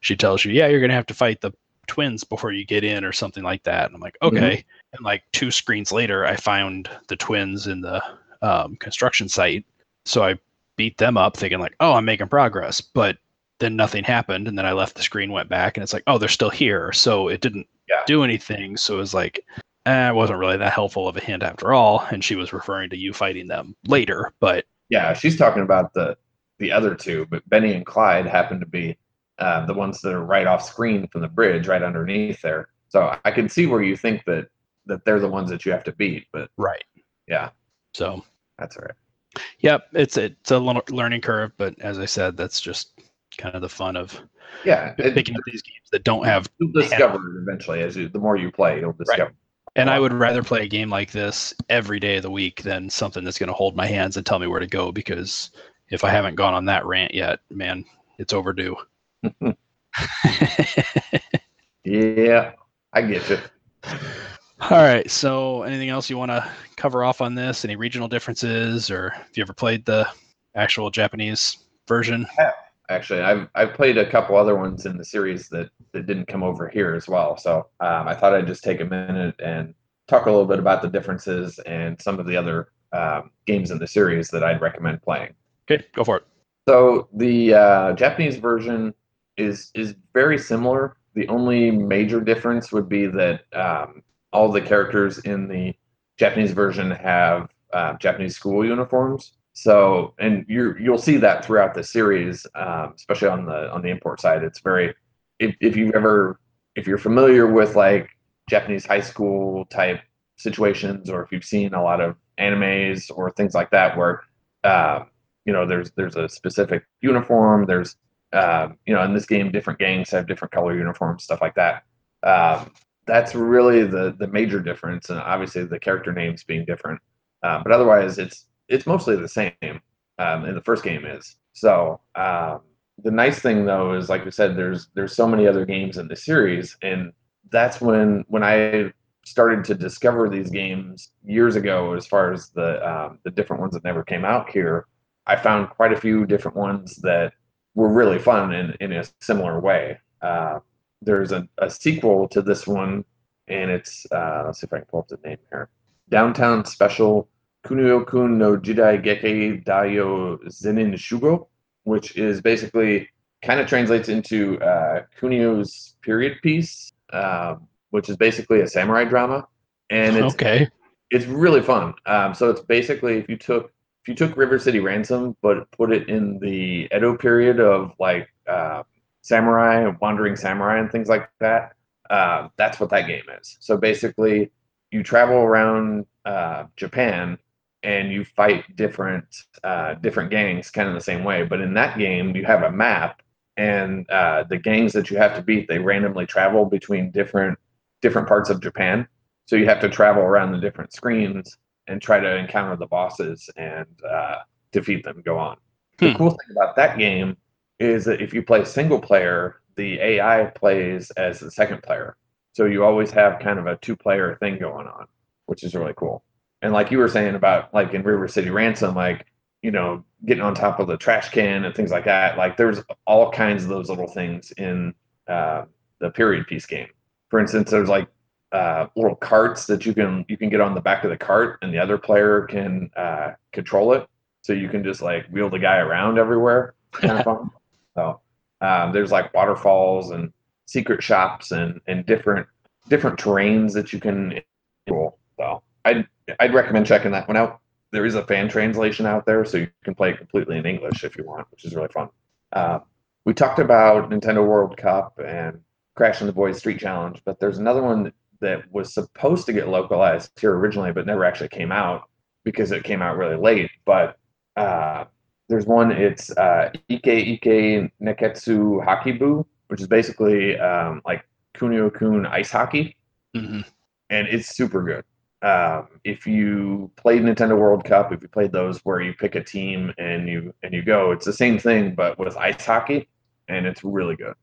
she tells you, yeah, you're gonna have to fight the twins before you get in or something like that. And I'm like, okay. And like two screens later, I found the twins in the um, construction site, so I beat them up, thinking like, oh, I'm making progress. But then nothing happened, and then I left the screen, went back, and it's like, oh, they're still here. So it didn't Yeah. do anything. So it was like, eh, it wasn't really that helpful of a hint after all. And she was referring to you fighting them later, but Yeah, she's talking about the the other two, but Benny and Clyde happen to be uh, the ones that are right off screen from the bridge, right underneath there. So I can see where you think that that they're the ones that you have to beat. But Right. yeah, So, that's all right. yep, it's it's a lear- learning curve, but as I said, that's just kind of the fun of Yeah, it, picking up these games that don't have. you'll discover it eventually as you the more you play, you'll discover. And I would rather play a game like this every day of the week than something that's going to hold my hands and tell me where to go. Because if I haven't gone on that rant yet, man, it's overdue. <laughs> Yeah, I get you. All right. So, anything else you want to cover off on this? Any regional differences, or have you ever played the actual Japanese version? Actually, I've I've played a couple other ones in the series that that didn't come over here as well. So um, I thought I'd just take a minute and talk a little bit about the differences and some of the other um, games in the series that I'd recommend playing. Okay, go for it. So the uh, Japanese version is is very similar. The only major difference would be that um, all the characters in the Japanese version have uh, Japanese school uniforms. So, and you you'll see that throughout the series, um, especially on the on the import side. It's very if if you've ever if you're familiar with like Japanese high school type situations, or if you've seen a lot of animes or things like that, where uh, you know there's there's a specific uniform there's um, you know in this game different gangs have different color uniforms stuff like that um, that's really the the major difference and obviously the character names being different um, but otherwise it's it's mostly the same um, and the first game is so um, the nice thing though is like we said there's there's so many other games in the series and that's when when i started to discover these games years ago as far as the um, the different ones that never came out here I found quite a few different ones that were really fun in, in a similar way. Uh, there's a, a sequel to this one, and it's uh, let's see if I can pull up the name here. Downtown Special Kunio-kun no Jidai Geki da yo Zenin Shugo, which is basically kind of translates into uh, Kunio's period piece, um, which is basically a samurai drama, and it's okay. it's really fun. Um, so it's basically if you took if you took River City Ransom but put it in the Edo period of like uh, samurai, wandering samurai, and things like that, uh, that's what that game is. So basically, you travel around uh, Japan and you fight different uh, different gangs, kind of the same way. But in that game, you have a map, and uh, the gangs that you have to beat, they randomly travel between different different parts of Japan. So you have to travel around the different screens and try to encounter the bosses and uh, defeat them. Go on. The Hmm. cool thing about that game is that if you play single player, the AI plays as the second player. So you always have kind of a two player thing going on, which is really cool. And like you were saying about like in River City Ransom, like, you know, getting on top of the trash can and things like that, like there's all kinds of those little things in uh, the period piece game. For instance, there's like uh, little carts that you can you can get on the back of the cart, and the other player can uh, control it. So you can just like wheel the guy around everywhere. Kind of <laughs> fun. So um, there's like waterfalls and secret shops and and different different terrains that you can. I'd I'd recommend checking that one out. There is a fan translation out there, so you can play it completely in English if you want, which is really fun. Uh, we talked about Nintendo World Cup and Crash and the Boys Street Challenge, but there's another one that was supposed to get localized here originally, but never actually came out because it came out really late. But uh, there's one. It's uh, Ike Ike Nekketsu Hockey-bu, which is basically um, like Kunio Kun ice hockey, hmm and it's super good. Um, if you played Nintendo World Cup, if you played those where you pick a team and you and you go, it's the same thing but with ice hockey, and it's really good.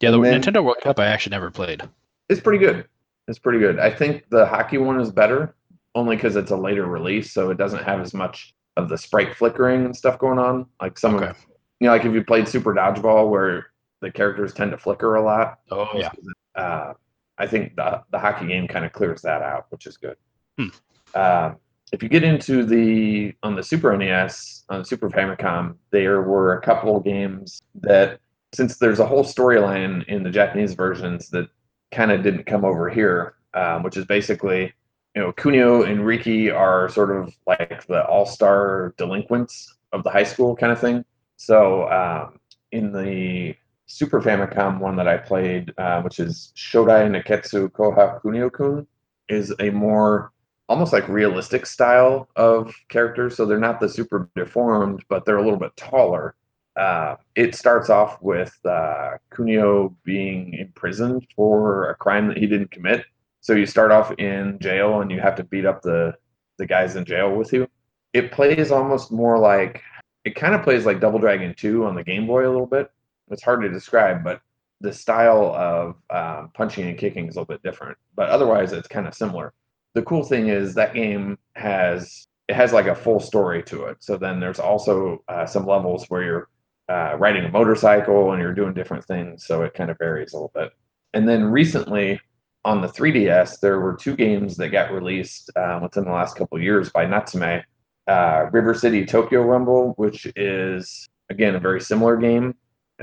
Yeah, the then- Nintendo World Cup I actually never played. It's pretty good. It's pretty good. I think the hockey one is better only because it's a later release, so it doesn't have as much of the sprite flickering and stuff going on. Like some Okay. of, you know, like if you played Super Dodgeball, where the characters tend to flicker a lot. Oh yeah. Uh, I think the the hockey game kind of clears that out, which is good. Hmm. Uh, if you get into the on the Super NES on the Super Famicom, there were a couple of games that since there's a whole storyline in the Japanese versions that kind of didn't come over here, um, which is basically you know Kunio and Riki are sort of like the all-star delinquents of the high school kind of thing. So um, in the Super Famicom one that I played, uh, which is Shodai Nekketsu Koha Kunio-kun, is a more almost like realistic style of characters. So they're not the super deformed, but they're a little bit taller. Uh, it starts off with uh, Kunio being imprisoned for a crime that he didn't commit. So you start off in jail and you have to beat up the the guys in jail with you. It plays almost more like it kind of plays like Double Dragon 2 on the Game Boy a little bit. It's hard to describe, but the style of um, punching and kicking is a little bit different. But otherwise, it's kind of similar. The cool thing is that game has it has like a full story to it. So then there's also uh, some levels where you're uh, riding a motorcycle and you're doing different things. So it kind of varies a little bit. And then recently on the 3DS, there were two games that got released uh, within the last couple years by Natsume. Uh, River City Tokyo Rumble, which is again a very similar game.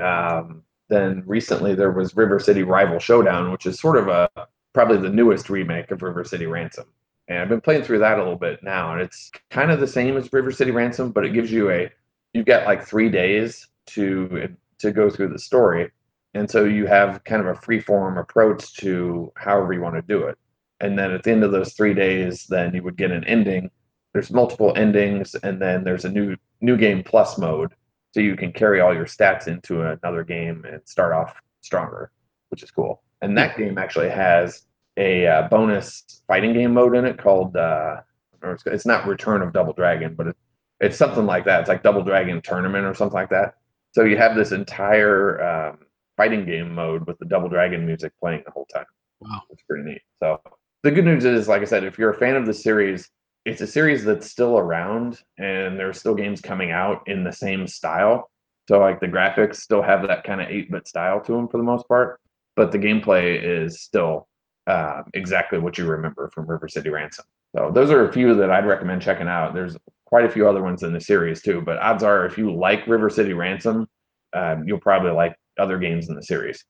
Um, then recently there was River City Rival Showdown, which is sort of a probably the newest remake of River City Ransom. And I've been playing through that a little bit now, and it's kind of the same as River City Ransom, but it gives you a you've got like three days to to go through the story, and so you have kind of a free form approach to however you want to do it. And then at the end of those three days, then you would get an ending. There's multiple endings, and then there's a new new game plus mode, so you can carry all your stats into another game and start off stronger, which is cool. And that game actually has a uh, bonus fighting game mode in it called, uh, or it's, it's not Return of Double Dragon, but it, it's something like that. It's like Double Dragon Tournament or something like that. So you have this entire um, fighting game mode with the Double Dragon music playing the whole time. Wow. It's pretty neat. So the good news is, like I said, if you're a fan of the series, it's a series that's still around and there's still games coming out in the same style. So like the graphics still have that kind of 8-bit style to them for the most part, but the gameplay is still uh, exactly what you remember from River City Ransom. So those are a few that I'd recommend checking out. There's quite a few other ones in the series too, but odds are if you like River City Ransom, um, you'll probably like other games in the series.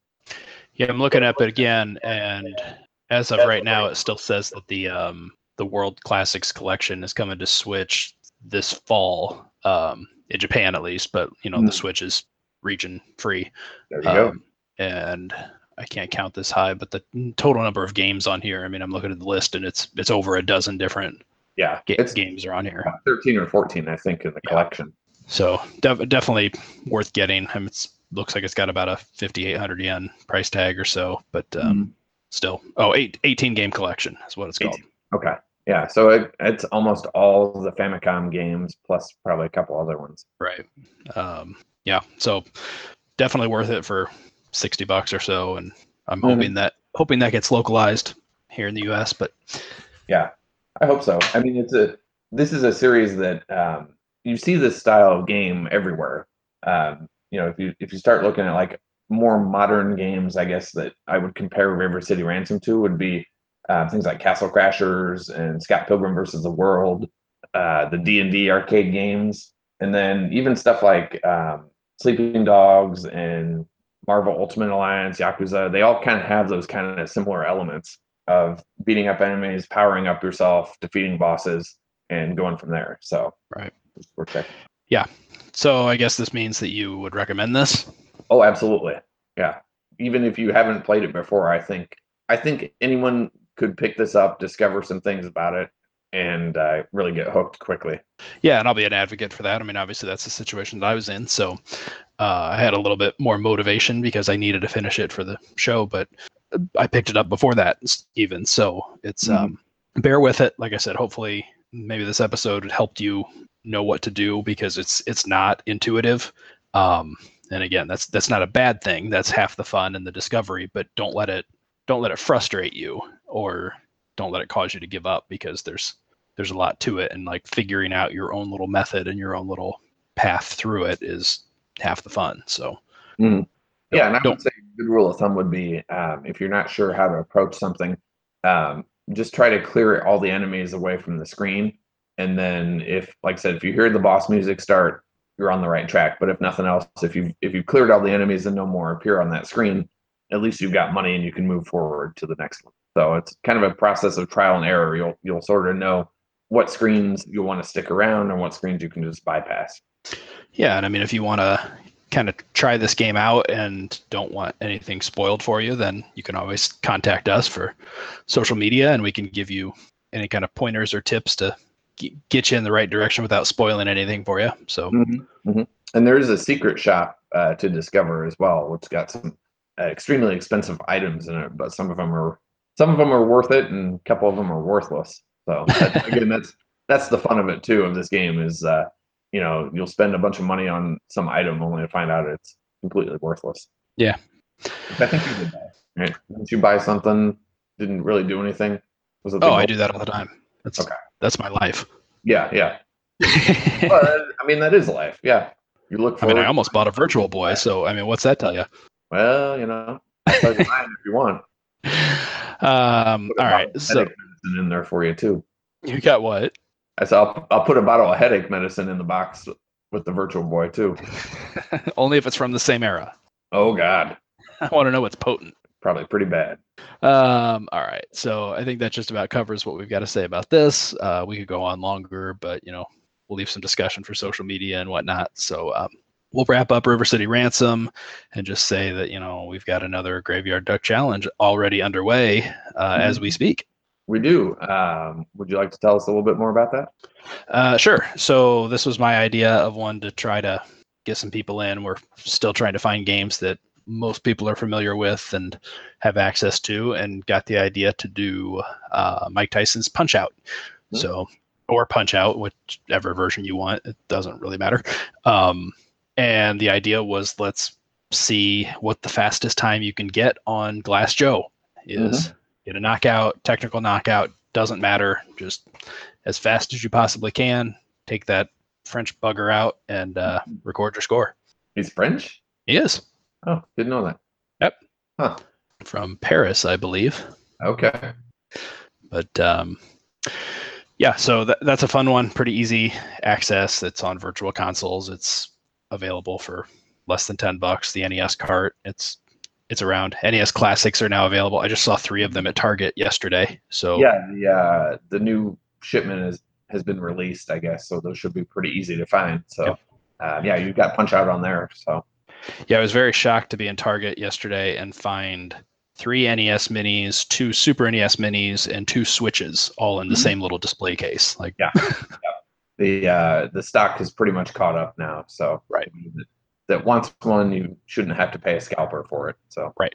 Yeah, I'm looking up it again, and as of right now, it still says that the um, the World Classics collection is coming to Switch this fall, um, in Japan at least. But you know, the Mm. Switch is region free, There you go. um, and I can't count this high, but the total number of games on here. I mean, I'm looking at the list, and it's it's over a dozen different Yeah, ga- games are on here. 13 or 14, I think, in the Yeah. collection. So def- definitely worth getting. I mean, it's looks like it's got about a 5,800 yen price tag or so, but um, still, oh, eight, 18 game collection is what it's called. 18. Okay. Yeah, so it, it's almost all the Famicom games plus probably a couple other ones. Right. Um, yeah. So definitely worth it for 60 bucks or so. And I'm Mhm. hoping that, hoping that gets localized here in the US, but Yeah, I hope so. I mean, it's a this is a series that um, you see this style of game everywhere. Um, you know, if you if you start looking at like more modern games, I guess that I would compare River City Ransom to would be uh, things like Castle Crashers and Scott Pilgrim versus the World, uh, the D and D arcade games, and then even stuff like um, Sleeping Dogs and Marvel Ultimate Alliance, Yakuza. They all kind of have those kind of similar elements of beating up enemies, powering up yourself, defeating bosses, and going from there. So Right. We're check. so I guess this means that you would recommend this. Oh, absolutely. Yeah. Even if you haven't played it before, I think I think anyone could pick this up, discover some things about it, and uh, really get hooked quickly. Yeah, and I'll be an advocate for that. I mean, obviously that's the situation that I was in, so uh, I had a little bit more motivation because I needed to finish it for the show, but I picked it up before that even. So it's Mhm. um, bear with it. Like I said, hopefully maybe this episode helped you know what to do because it's it's not intuitive. Um, and again, that's that's not a bad thing. That's half the fun and the discovery. But don't let it don't let it frustrate you or don't let it cause you to give up because there's there's a lot to it and like figuring out your own little method and your own little path through it is half the fun so Mhm. Yeah, and I don't would say a good rule of thumb would be um, if you're not sure how to approach something, um, just try to clear all the enemies away from the screen. And then if, like I said, if you hear the boss music start, you're on the right track. But if nothing else, if you if you've cleared all the enemies and no more appear on that screen, at least you've got money and you can move forward to the next one. So it's kind of a process of trial and error. You'll you'll sort of know what screens you want to stick around and what screens you can just bypass. yeah and i mean if you want to kind of try this game out and don't want anything spoiled for you, then you can always contact us for social media and we can give you any kind of pointers or tips to get you in the right direction without spoiling anything for you. So, Mhm. And there is a secret shop uh, to discover as well, which got some uh, extremely expensive items in it, but some of them are some of them are worth it, and a couple of them are worthless. So <laughs> that, again, that's that's the fun of it too. Of this game is, uh, you know, you'll spend a bunch of money on some item only to find out it's completely worthless. Yeah. I think you did that. Right? Didn't you buy something? Didn't really do anything. Was it? oh, I do that all the time. That's Okay. that's my life. Yeah, yeah. <laughs> That- I mean, that is life. Yeah. You look I mean, I almost bought a Virtual Boy, so I mean, what's that tell you? Well, you know, I'll tell you mine if you want. <laughs> Um, all right, so in there for you too. you got what? I said I'll, I'll put a bottle of headache medicine in the box with the Virtual Boy too. <laughs> Only if it's from the same era. Oh God, I want to know what's potent. probably pretty bad. Um, all right, so I think that just about covers what we've got to say about this. Uh, we could go on longer, but you know, we'll leave some discussion for social media and whatnot. So um, we'll wrap up River City Ransom and just say that you know we've got another Graveyard Duck Challenge already underway uh, as we speak. We do. Um, would you like to tell us a little bit more about that? Uh, sure. So this was my idea of one to try to get some people in. We're still trying to find games that most people are familiar with and have access to, and got the idea to do uh, Mike Tyson's Punch Out. Hmm. So, or Punch Out, whichever version you want. It doesn't really matter. Um, and the idea was let's see what the fastest time you can get on Glass Joe is. Get a knockout, technical knockout, doesn't matter. Just as fast as you possibly can. Take that French bugger out and uh, record your score. He's French. He is Oh, didn't know that. Yep. Huh. From Paris, I believe. Okay. But um, yeah, so that, that's a fun one. Pretty easy access. It's on virtual consoles. It's available for less than ten bucks. The NES cart. It's it's around. NES classics are now available. I just saw three of them at Target yesterday. So Yeah, the uh, the new shipment is has been released, I guess, so those should be pretty easy to find. So, Yep. uh, yeah, you've got Punch Out on there. So, Yeah, I was very shocked to be in Target yesterday and find three NES minis, two Super NES minis, and two Switches all in the Mhm. same little display case. Like, Yeah. <laughs> the uh, the stock is pretty much caught up now. So, Right. that, wants one, you shouldn't have to pay a scalper for it. So, right.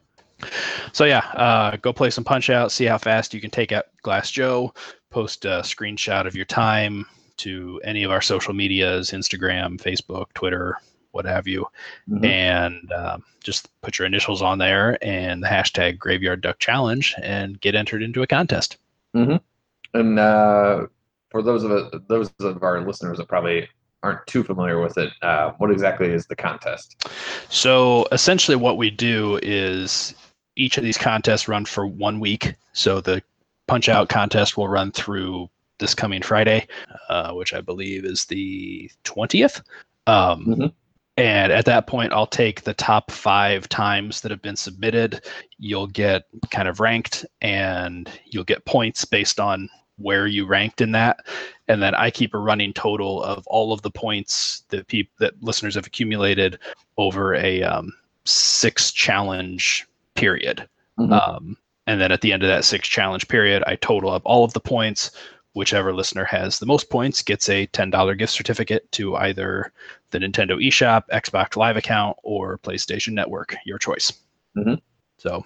so yeah, uh, go play some Punch Out, see how fast you can take out Glass Joe. Post a screenshot of your time to any of our social medias: Instagram, Facebook, Twitter, what have you, Mhm. and um, just put your initials on there and the hashtag Graveyard Duck Challenge, and get entered into a contest. and uh, for those of those of our listeners that probably aren't too familiar with it, uh, what exactly is the contest? So essentially, what we do is each of these contests run for one week. So the Punch Out contest will run through this coming Friday, uh, which I believe is the 20th. Um, Mhm. And at that point, I'll take the top five times that have been submitted. You'll get kind of ranked and you'll get points based on where you ranked in that. And then I keep a running total of all of the points that people that listeners have accumulated over a um, six challenge period. Mhm. Um, and then at the end of that six challenge period, I total up all of the points. Whichever listener has the most points gets a $10 gift certificate to either the Nintendo eShop, Xbox Live account, or PlayStation Network, your choice. Mhm. So,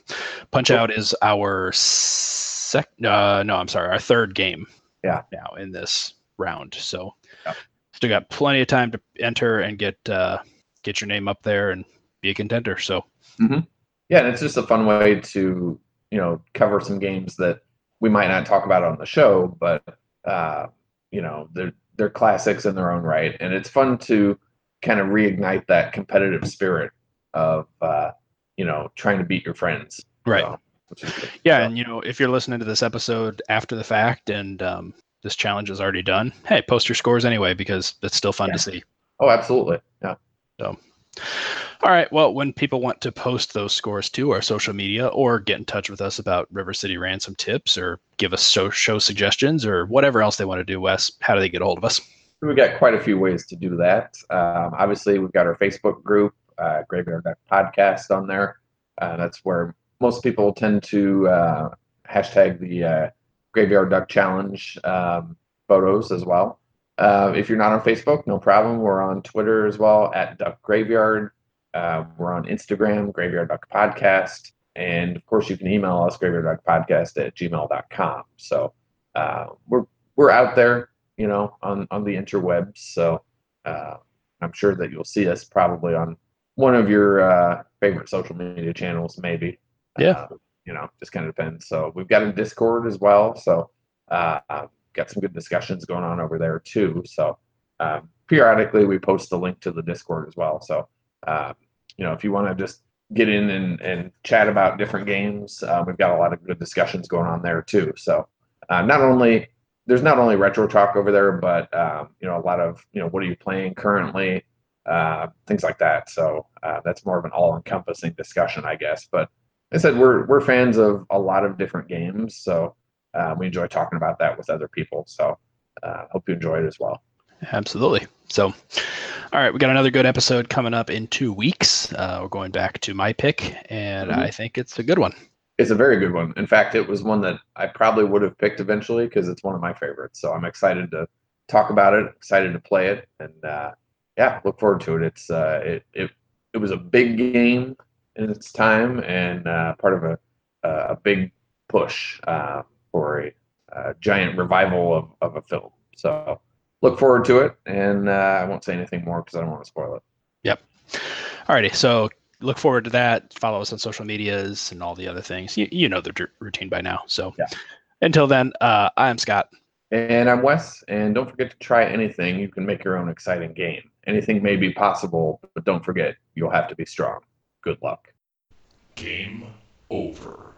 Punch Out is our sec. Uh, no, I'm sorry, our third game. Yeah. Now in this round, so Yeah. still got plenty of time to enter and get uh, get your name up there and be a contender. So Yeah, and it's just a fun way to you know cover some games that we might not talk about on the show, but uh, you know they're they're classics in their own right, and it's fun to kind of reignite that competitive spirit of uh, you know trying to beat your friends. Right. So, which is good. Yeah, So, and you know, if you're listening to this episode after the fact and um, this challenge is already done, hey, post your scores anyway because it's still fun Yeah. to see. oh, absolutely. Yeah. So. All right. Well, when people want to post those scores to our social media or get in touch with us about River City Ransom tips or give us show, show suggestions or whatever else they want to do, Wes, how do they get a hold of us? We've got quite a few ways to do that. Um, obviously, we've got our Facebook group, uh, Graveyard Podcast on there. Uh, that's where most people tend to uh, hashtag the uh, Graveyard Duck Challenge um, photos as well. Uh, if you're not on Facebook, no problem. We're on Twitter as well at Duck Graveyard. Uh, we're on Instagram, Graveyard Duck Podcast. And of course, you can email us, graveyardduckpodcast at gmail.com. So uh, we're, we're out there, you know, on, on the interwebs. So uh, I'm sure that you'll see us probably on one of your favorite social media channels, maybe. Yeah. Uh, you know, just kind of depends. So we've got a Discord as well. So uh, got some good discussions going on over there too. So um, periodically we post the link to the Discord as well. So um, you know, if you want to just get in and, and chat about different games, uh, we've got a lot of good discussions going on there too. So uh, not only there's not only retro talk over there, but um, you know, a lot of you know, what are you playing currently, uh, things like that. So uh, that's more of an all-encompassing discussion, I guess. But I said we're we're fans of a lot of different games, so uh, we enjoy talking about that with other people. So uh, hope you enjoy it as well. Absolutely. So, all right, we got another good episode coming up in two weeks. Uh, we're going back to my pick, and Mhm. I think it's a good one. It's a very good one. In fact, it was one that I probably would have picked eventually because it's one of my favorites. So I'm excited to talk about it, excited to play it, and uh, yeah, look forward to it. It's uh, it it it was a big game in its time and uh, part of a a big push uh, for a, a giant revival of, of a film. So look forward to it, and uh, I won't say anything more because I don't want to spoil it. Yep. Alrighty, so look forward to that. Follow us on social medias and all the other things. You, you know the routine by now. So Yeah. until then, uh, I'm Scott. And I'm Wes, and don't forget to try anything. You can make your own exciting game. Anything may be possible, but don't forget, you'll have to be strong. Good luck. Game over.